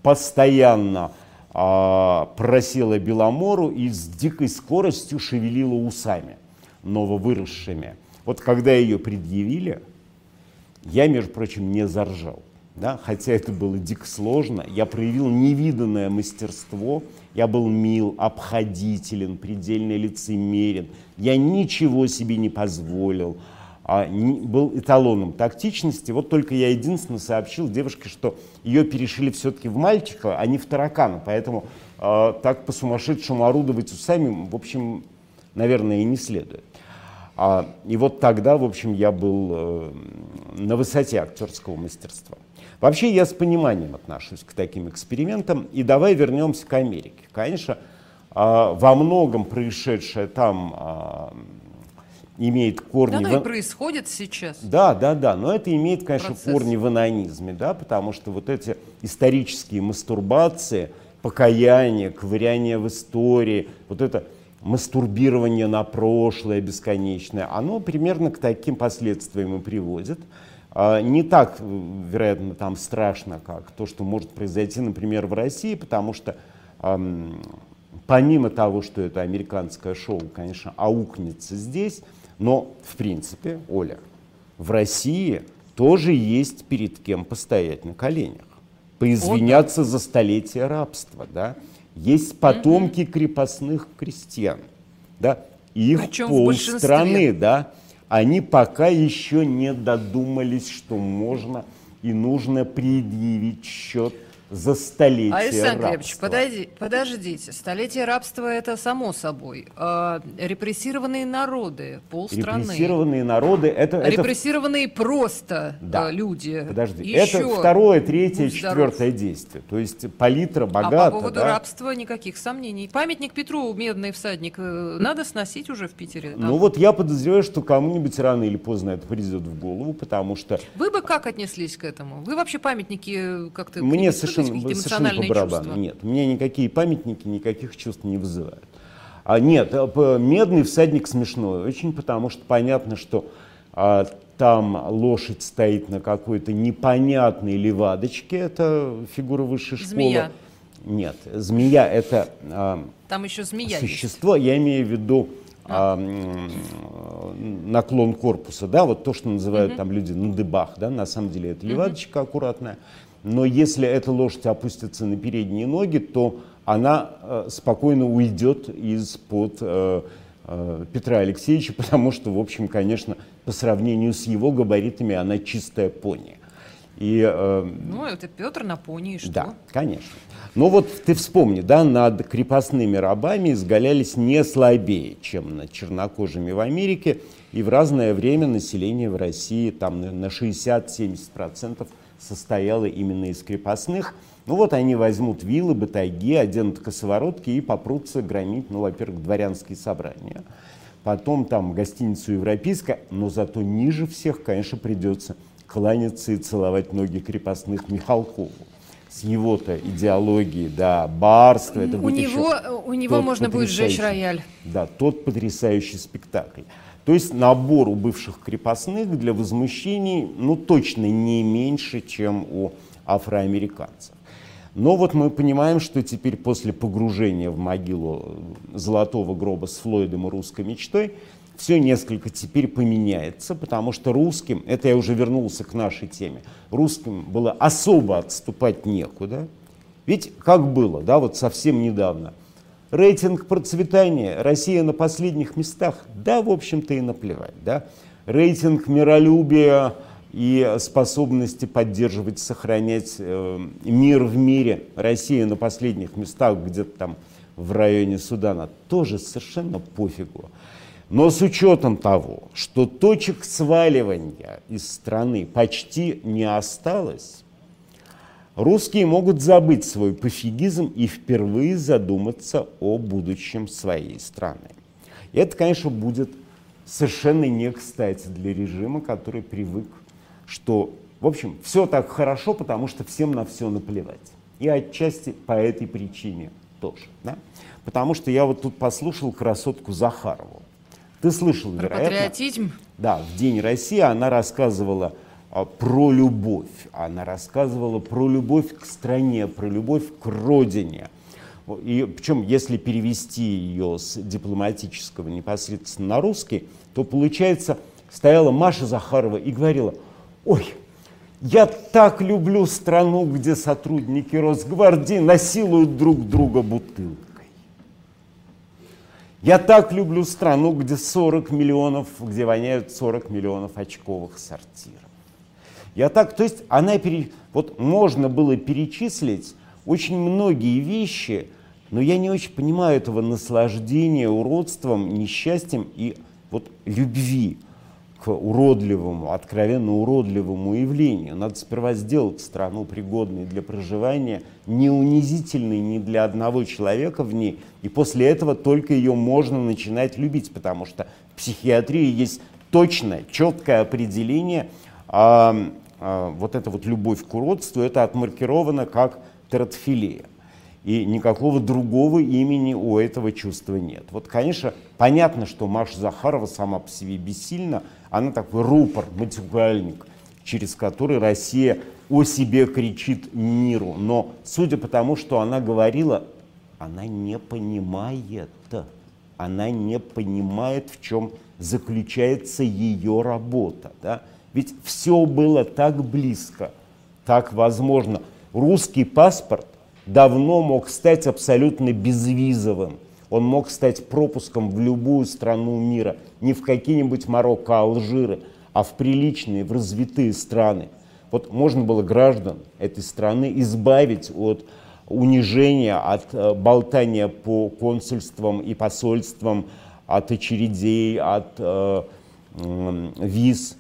C: постоянно а, просила Беломору и с дикой скоростью шевелила усами нововыросшими. Вот когда ее предъявили, я, между прочим, не заржал. Да? Хотя это было дико сложно, я проявил невиданное мастерство, я был мил, обходителен, предельно лицемерен, я ничего себе не позволил, а, не, был эталоном тактичности. Вот только я единственно сообщил девушке, что ее перешили все-таки в мальчика, а не в таракана. Поэтому э, так по-сумасшедшему орудовать усами, в общем, наверное, и не следует. А, и вот тогда, в общем, я был э, на высоте актерского мастерства. Вообще я с пониманием отношусь к таким экспериментам. И давай вернемся к Америке. Конечно, э, во многом происшедшее там э, имеет корни...
B: Да, ну и происходит сейчас.
C: Да, да, да, но это имеет, конечно, Процесс. корни в анонизме, да, потому что вот эти исторические мастурбации, покаяние, ковыряние в истории, вот это мастурбирование на прошлое бесконечное, оно примерно к таким последствиям и приводит. а, не так, э, вероятно, там страшно, как то, что может произойти, например, в России, потому что помимо того, что это американское шоу, конечно, аукнется здесь, но, в принципе, Оля, в России тоже есть перед кем постоять на коленях, поизвиняться за столетие рабства, да. Есть потомки крепостных крестьян, да, их
B: Причем
C: полстраны, да, они пока еще не додумались, что можно и нужно предъявить счет за столетие
B: Александр Глебович,
C: рабства.
B: подойди- подождите. Столетие рабства это само собой. А, репрессированные народы, полстраны.
C: Репрессированные народы, это, это
B: Репрессированные просто
C: Да.
B: а, люди.
C: Подожди,
B: Еще
C: это второе, третье, четвертое действие. То есть палитра
B: А
C: богата,
B: по поводу
C: да?
B: рабства никаких сомнений. Памятник Петру, медный всадник, э, надо сносить уже в Питере. Там.
C: Ну вот я подозреваю, что кому-нибудь рано или поздно это придет в голову, потому что
B: Вы бы как отнеслись к этому? Вы вообще памятники как-то...
C: мне
B: не
C: совершенно,
B: какие-то
C: совершенно по барабану.
B: чувства?
C: Нет, мне никакие памятники никаких чувств не вызывают. А нет, а, п- медный всадник смешной очень, потому что понятно, что а, там лошадь стоит на какой-то непонятной левадочке, это фигура высшей школы.
B: Змея.
C: Нет, змея это а,
B: Там еще змея есть.
C: существо, я имею в виду а, м, наклон корпуса, да, вот то, что называют там люди на дыбах, да, на самом деле это левадочка аккуратная, но если эта лошадь опустится на передние ноги, то она э, спокойно уйдет из-под э, э, Петра Алексеевича, потому что, в общем, конечно, по сравнению с его габаритами она чистая пони. И э,
B: Ну, это Петр на пони, и что?
C: да, конечно. Но вот ты вспомни, да, над крепостными рабами изгалялись не слабее, чем над чернокожими в Америке, и в разное время население в России там на на 60-70% состояло именно из крепостных. Ну вот они возьмут вилы, батаги, оденут косоворотки и попрутся громить, ну, во-первых, дворянские собрания, потом там гостиницу «Европейская», но зато ниже всех, конечно, придется кланяться и целовать ноги крепостных Михалкову. С его-то идеологией, да, барство. Это
B: У
C: будет
B: него, у него можно будет сжечь рояль.
C: Да, тот потрясающий спектакль. То есть набор у бывших крепостных для возмущений, ну, точно не меньше, чем у афроамериканцев. Но вот мы понимаем, что теперь после погружения в могилу золотого гроба с Флойдом и русской мечтой все несколько теперь поменяется, потому что русским, это я уже вернулся к нашей теме, русским было особо отступать некуда. Ведь как было, да, вот совсем недавно, рейтинг процветания, Россия на последних местах, да, в общем-то и наплевать, да. Рейтинг миролюбия и способности поддерживать, сохранять э, мир в мире, Россия на последних местах, где-то там в районе Судана, тоже совершенно пофигу. Но с учетом того, что точек сваливания из страны почти не осталось, русские могут забыть свой пофигизм и впервые задуматься о будущем своей страны. И это, конечно, будет совершенно не кстати для режима, который привык, что, в общем, все так хорошо, потому что всем на все наплевать. И отчасти по этой причине тоже. Да? Потому что я вот тут послушал красотку Захарову. Ты слышал,
B: Про
C: вероятно?
B: патриотизм.
C: Да, в День России она рассказывала про любовь. Она рассказывала про любовь к стране, про любовь к родине. И причем, если перевести ее с дипломатического непосредственно на русский, то получается, стояла Маша Захарова и говорила, ой, я так люблю страну, где сотрудники Росгвардии насилуют друг друга бутылкой. Я так люблю страну, где 40 миллионов, где воняют 40 миллионов очковых сортиров. Я так, то есть она, пере, вот можно было перечислить очень многие вещи, но я не очень понимаю этого наслаждения уродством, несчастьем и вот любви к уродливому, откровенно уродливому явлению. Надо сперва сделать страну пригодной для проживания, не унизительной ни для одного человека в ней, и после этого только ее можно начинать любить, потому что в психиатрии есть точное, четкое определение, вот эта вот любовь к уродству, это отмаркировано как тератофилия. И никакого другого имени у этого чувства нет. Вот, конечно, понятно, что Маша Захарова сама по себе бессильна. Она такой рупор, матюгальник, через который Россия о себе кричит миру. Но судя по тому, что она говорила, она не понимает. Она не понимает, в чем заключается ее работа. Да? Ведь все было так близко, так возможно. Русский паспорт давно мог стать абсолютно безвизовым. Он мог стать пропуском в любую страну мира, не в какие-нибудь Марокко, Алжиры, а в приличные, в развитые страны. Вот можно было граждан этой страны избавить от унижения, от э, болтания по консульствам и посольствам, от очередей, от э, э, виз,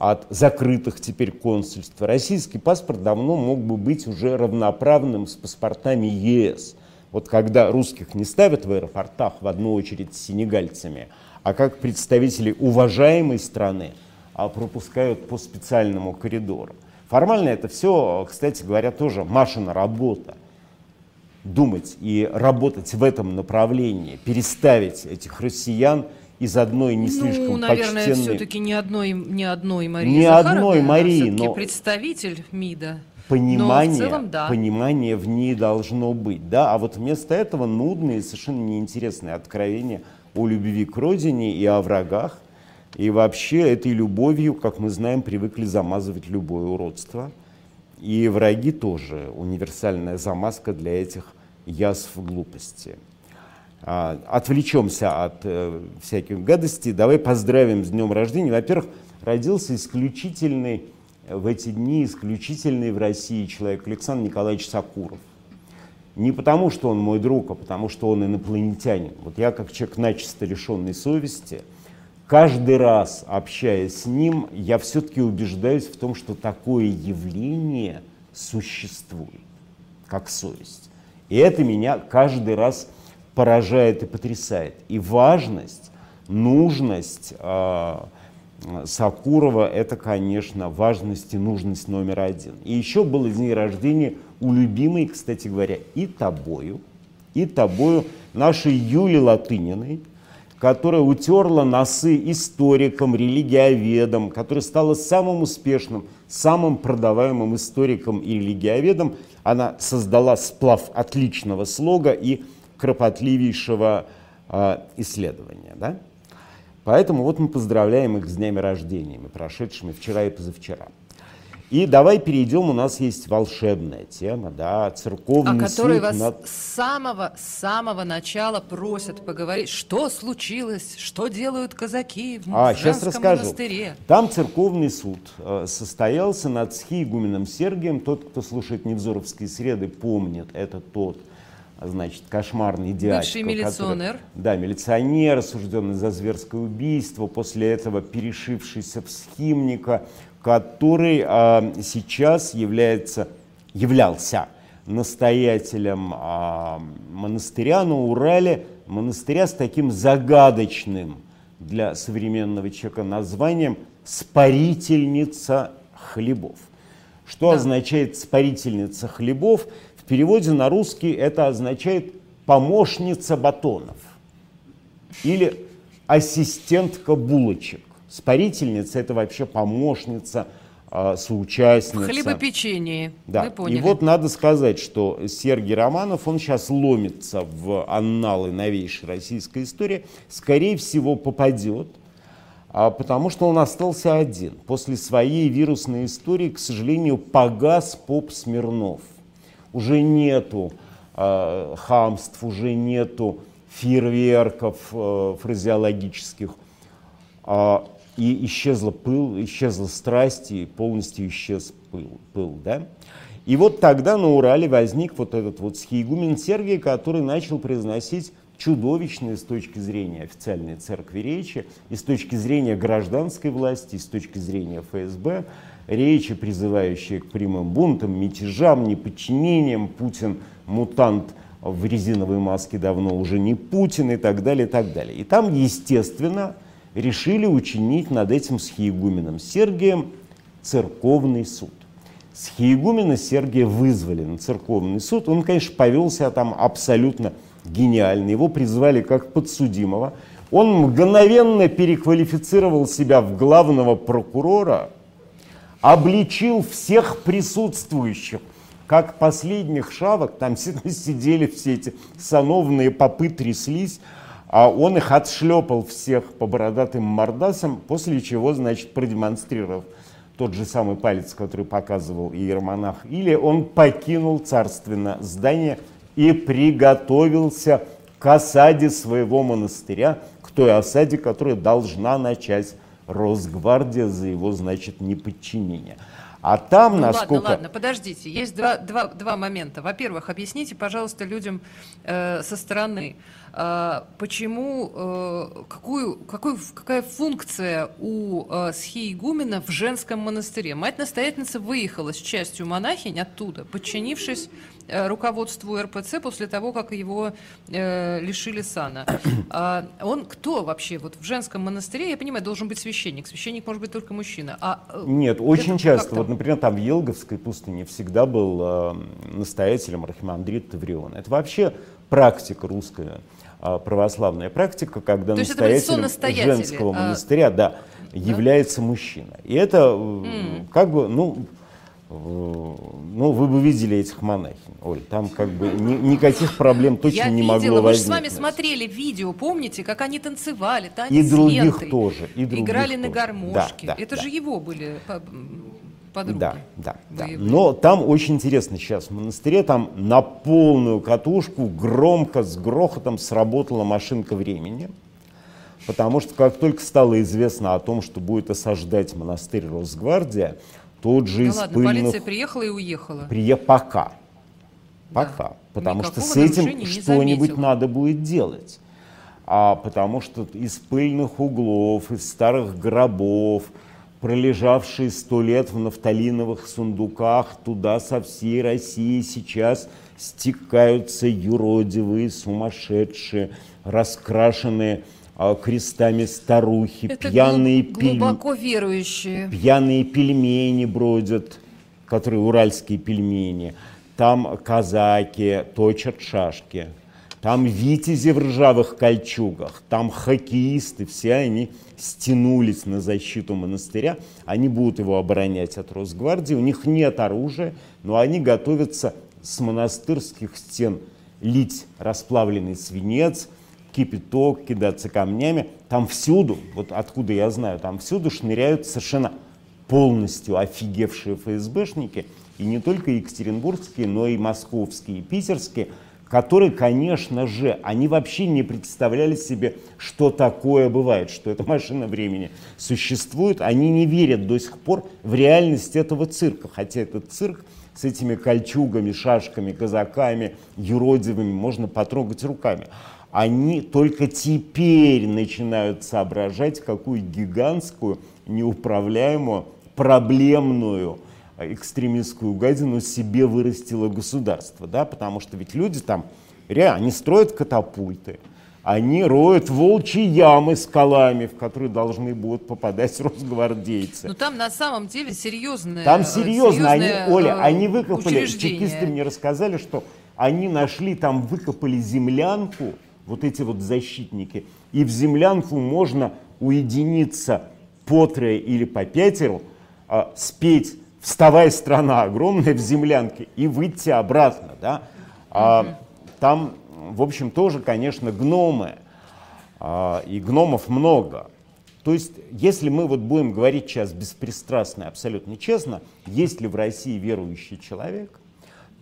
C: от закрытых теперь консульств. Российский паспорт давно мог бы быть уже равноправным с паспортами ЕС. Вот когда русских не ставят в аэропортах в одну очередь с сенегальцами, а как представители уважаемой страны а пропускают по специальному коридору. Формально это все, кстати говоря, тоже Машина работа. Думать и работать в этом направлении, переставить этих россиян из одной не
B: ну,
C: слишком
B: наверное,
C: почтенной...
B: все-таки не одной, не одной Марии
C: Не
B: Захаровны,
C: одной Марии, но-
B: представитель МИДа.
C: понимание,
B: целом, да.
C: понимание в ней должно быть. Да? А вот вместо этого нудные и совершенно неинтересные откровения о любви к родине и о врагах. И вообще этой любовью, как мы знаем, привыкли замазывать любое уродство. И враги тоже универсальная замазка для этих язв глупости. А, отвлечемся от э, всяких гадостей. Давай поздравим с днем рождения. Во-первых, родился исключительный э, в эти дни, исключительный в России человек Александр Николаевич Сакуров. Не потому, что он мой друг, а потому, что он инопланетянин. Вот я, как человек начисто лишенной совести, каждый раз, общаясь с ним, я все-таки убеждаюсь в том, что такое явление существует, как совесть. И это меня каждый раз поражает и потрясает. И важность, нужность э, Сакурова – это, конечно, важность и нужность номер один. И еще был день рождения у любимой, кстати говоря, и тобою, и тобою, нашей Юли Латыниной, которая утерла носы историкам, религиоведам, которая стала самым успешным, самым продаваемым историком и религиоведом. Она создала сплав отличного слога и кропотливейшего э, исследования. Да? Поэтому вот мы поздравляем их с днями рождения, прошедшими вчера и позавчера. И давай перейдем, у нас есть волшебная тема, да, церковный
B: О которой
C: суд
B: вас
C: над-
B: с самого, с самого начала просят поговорить, что случилось, что делают казаки в
C: А, сейчас расскажу.
B: монастыре.
C: Там церковный суд э, состоялся над схиигуменом Сергием. Тот, кто слушает Невзоровские среды, помнит, это тот, а, значит, кошмарный дядька.
B: Бывший милиционер.
C: который- да, милиционер, осужденный за зверское убийство, после этого перешившийся в схимника, который а, сейчас является, являлся настоятелем а, монастыря на Урале, монастыря с таким загадочным для современного человека названием «Спарительница хлебов». Что
B: Да.
C: означает «спарительница хлебов»? В переводе на русский это означает «помощница батонов» или «ассистентка булочек». Спарительница – это вообще помощница, а,
B: В
C: соучастница.
B: хлебопечении.
C: Да.
B: Вы поняли.
C: И вот надо сказать, что Сергей Романов, он сейчас ломится в анналы новейшей российской истории, скорее всего попадет, а, потому что он остался один. После своей вирусной истории, к сожалению, погас поп Смирнов. Уже нету э, хамств, уже нету фейерверков э, фразеологических. А, и исчезла пыл, исчезла страсть, и полностью исчез пыл, пыл да? И вот тогда на Урале возник вот этот вот схиегумен Сергий, который начал произносить чудовищные с точки зрения официальной церкви речи, и с точки зрения гражданской власти, и с точки зрения ФСБ, речи, призывающие к прямым бунтам, мятежам, неподчинениям, Путин мутант в резиновой маске давно уже не Путин и так далее, и так далее. И там, естественно, решили учинить над этим схиегуменом Сергием церковный суд. Схиегумена Сергия вызвали на церковный суд. Он, конечно, повел себя там абсолютно гениально. Его призвали как подсудимого. Он мгновенно переквалифицировал себя в главного прокурора, обличил всех присутствующих, как последних шавок, там сидели все эти сановные попы, тряслись, а он их отшлепал всех по бородатым мордасам, после чего, значит, продемонстрировав тот же самый палец, который показывал иеромонах, или он покинул царственно здание и приготовился к осаде своего монастыря, к той осаде, которая должна начать Росгвардия за его, значит, неподчинение. А там,
B: ну,
C: насколько...
B: Ладно, ладно, подождите. Есть два, два, два момента. Во-первых, объясните, пожалуйста, людям э, со стороны, э, почему, э, какую, какую, какая функция у э, схиигумена в женском монастыре? Мать-настоятельница выехала с частью монахинь оттуда, подчинившись руководству РПЦ после того, как его э, лишили сана. А, он кто вообще? Вот в женском монастыре, я понимаю, должен быть священник. Священник может быть только мужчина. А,
C: э, Нет, очень часто. Вот, например, там в Елговской пустыне всегда был э, настоятелем архимандрит Таврион. Это вообще практика русская а, православная практика, когда
B: То
C: настоятелем женского а... монастыря да, да? является мужчина. И это mm. как бы, ну, ну, вы бы видели этих монахинь, Оль, там как бы ни, никаких проблем точно
B: Я
C: не
B: видела,
C: могло возникнуть.
B: Мы же с вами смотрели видео, помните, как они танцевали, танец
C: И других
B: лентой,
C: тоже, и других
B: Играли
C: тоже.
B: на гармошке.
C: Да, да,
B: Это
C: да.
B: же его были подруги.
C: Да, да, да. Но там очень интересно сейчас в монастыре, там на полную катушку громко, с грохотом сработала машинка времени. Потому что как только стало известно о том, что будет осаждать монастырь Росгвардия, Тут же
B: да
C: из
B: ладно,
C: пыльных...
B: полиция приехала и уехала.
C: Прие... Пока. Пока.
B: Да.
C: Потому
B: Никакого
C: что с этим что-нибудь надо будет делать. А потому что из пыльных углов, из старых гробов, пролежавшие сто лет в нафталиновых сундуках, туда со всей России сейчас стекаются юродивые, сумасшедшие, раскрашенные крестами старухи,
B: Это
C: пьяные
B: глубоко верующие.
C: Пьяные пельмени бродят, которые уральские пельмени. Там казаки точат шашки. Там витязи в ржавых кольчугах. Там хоккеисты. Все они стянулись на защиту монастыря. Они будут его оборонять от Росгвардии. У них нет оружия, но они готовятся с монастырских стен лить расплавленный свинец, кипяток, кидаться камнями. Там всюду, вот откуда я знаю, там всюду шныряют совершенно полностью офигевшие ФСБшники, и не только екатеринбургские, но и московские, и питерские, которые, конечно же, они вообще не представляли себе, что такое бывает, что эта машина времени существует. Они не верят до сих пор в реальность этого цирка, хотя этот цирк с этими кольчугами, шашками, казаками, юродивыми можно потрогать руками они только теперь начинают соображать, какую гигантскую, неуправляемую, проблемную экстремистскую гадину себе вырастило государство, да, потому что ведь люди там, реально, они строят катапульты, они роют волчьи ямы скалами, в которые должны будут попадать росгвардейцы.
B: Но там на самом деле серьезное
C: Там серьезно, они,
B: серьезное,
C: Оля,
B: э,
C: они выкопали, чекисты мне рассказали, что они нашли, там выкопали землянку, вот эти вот защитники, и в землянку можно уединиться по трое или по пятеру, а, спеть «Вставай, страна огромная» в землянке и выйти обратно. Да? А, там, в общем, тоже, конечно, гномы, а, и гномов много. То есть, если мы вот будем говорить сейчас беспристрастно и абсолютно честно, есть ли в России верующий человек,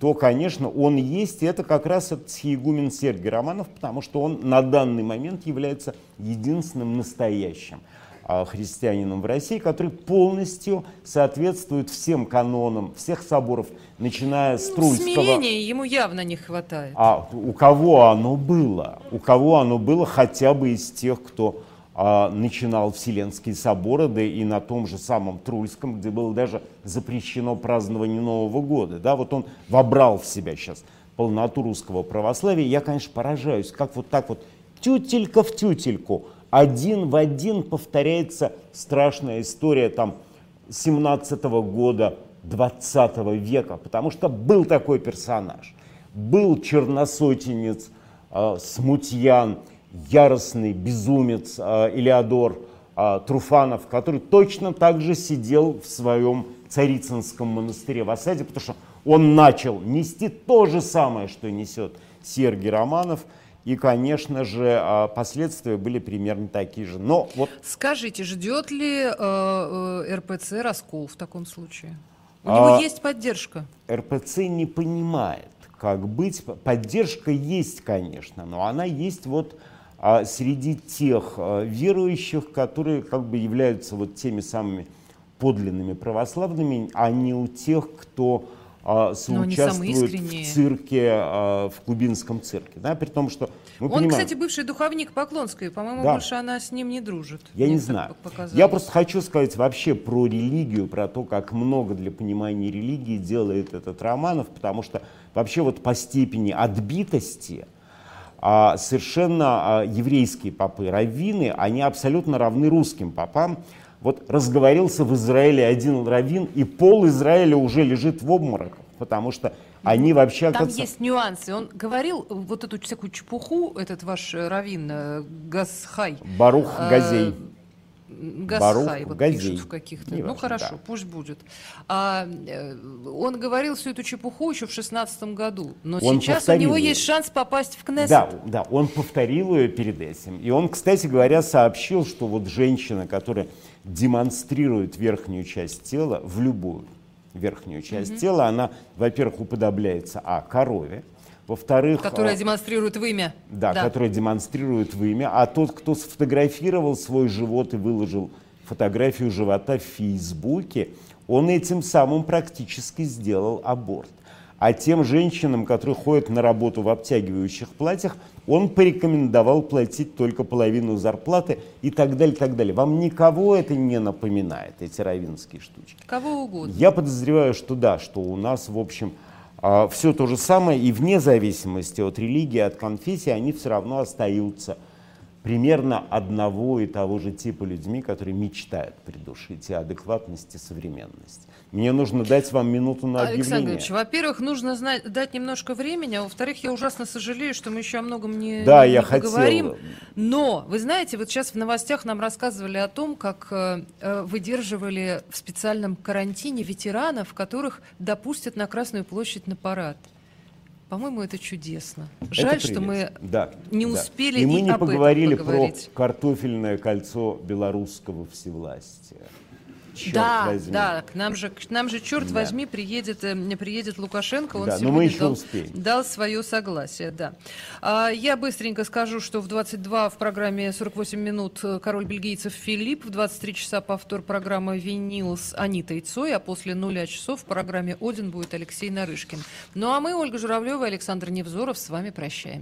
C: то, конечно, он есть, и это как раз этот схиегумен Сергий Романов, потому что он на данный момент является единственным настоящим а, христианином в России, который полностью соответствует всем канонам всех соборов, начиная с
B: Ну,
C: Трульского.
B: Смирения ему явно не хватает.
C: А у кого оно было? У кого оно было хотя бы из тех, кто начинал Вселенские соборы, да и на том же самом Трульском, где было даже запрещено празднование Нового года. Да, вот он вобрал в себя сейчас полноту русского православия. Я, конечно, поражаюсь, как вот так вот тютелька в тютельку, один в один повторяется страшная история там 17 года 20 века, потому что был такой персонаж, был черносотенец, э, смутьян, яростный безумец э, Илеодор а, Труфанов, который точно так же сидел в своем Царицынском монастыре в осаде, потому что он начал нести то же самое, что несет Сергей Романов. И, конечно же, а, последствия были примерно такие же. Но вот
B: Скажите, ждет ли э, э, РПЦ раскол в таком случае? У
C: А-
B: него есть поддержка.
C: РПЦ не понимает, как быть. Поддержка есть, конечно, но она есть вот а, среди тех а, верующих, которые как бы являются вот теми самыми подлинными православными, а не у тех, кто а, соучаствует в цирке, а, в кубинском цирке. Да, при том, что
B: Он,
C: понимаем,
B: кстати, бывший духовник Поклонской. По-моему,
C: Да.
B: больше она с ним не дружит.
C: Я
B: Мне
C: не знаю.
B: показалось.
C: Я просто хочу сказать вообще про религию, про то, как много для понимания религии делает этот Романов, потому что вообще вот по степени отбитости совершенно а, еврейские попы, раввины, они абсолютно равны русским попам. Вот разговорился в Израиле один раввин, и пол Израиля уже лежит в обмороках, потому что они вообще,
B: Там
C: оказывается,
B: есть нюансы. Он говорил вот эту всякую чепуху, этот ваш э, раввин э, Гасхай.
C: Барух
B: э,
C: Газей.
B: Гасхай,
C: Барух
B: вот
C: Газей.
B: пишут в каких-то. Ну
C: важно,
B: хорошо,
C: да.
B: пусть будет. А, э, он говорил всю эту чепуху еще в шестнадцатом году, но
C: Он
B: сейчас у него есть шанс попасть в Кнессет.
C: Да, да, он повторил ее перед этим. И он, кстати говоря, сообщил, что вот женщина, которая демонстрирует верхнюю часть тела, в любую верхнюю часть тела, она, во-первых, уподобляется, а, корове, во-вторых,
B: Которая
C: а,
B: демонстрирует вымя.
C: да, которая демонстрирует вымя, а тот, кто сфотографировал свой живот и выложил фотографию живота в Фейсбуке, он этим самым практически сделал аборт. А тем женщинам, которые ходят на работу в обтягивающих платьях, он порекомендовал платить только половину зарплаты и так далее, так далее. Вам никого это не напоминает, эти равинские штучки?
B: Кого угодно.
C: Я подозреваю, что да, что у нас, в общем, все то же самое, и вне зависимости от религии, от конфессии, они все равно остаются примерно одного и того же типа людьми, которые мечтают придушить и адекватность, и современность. Мне нужно дать вам минуту на
B: Александр
C: объявление.
B: Ильич, во-первых, нужно знать, дать немножко времени, а во-вторых, я ужасно сожалею, что мы еще о многом не,
C: Да,
B: не
C: я хотел.
B: поговорим. Но, вы знаете, вот сейчас в новостях нам рассказывали о том, как э, э, выдерживали в специальном карантине ветеранов, которых допустят на Красную площадь на парад. По-моему, это чудесно. Жаль,
C: Это
B: что мы.
C: Да,
B: не
C: да.
B: успели
C: и мы
B: и
C: не поговорили про картофельное кольцо белорусского всевластия. Черт
B: да,
C: возьми.
B: да, к нам же, к нам же черт
C: Да.
B: возьми приедет, э, приедет Лукашенко, он
C: Да, но мы еще
B: дал,
C: успеем.
B: дал свое согласие, да. А, я быстренько скажу, что в 22 в программе 48 минут король бельгийцев Филипп, в 23 часа повтор программы «Винил» с Анитой Цой, а после нуля часов в программе «Один» будет Алексей Нарышкин. Ну а мы, Ольга Журавлева и Александр Невзоров, с вами прощаемся.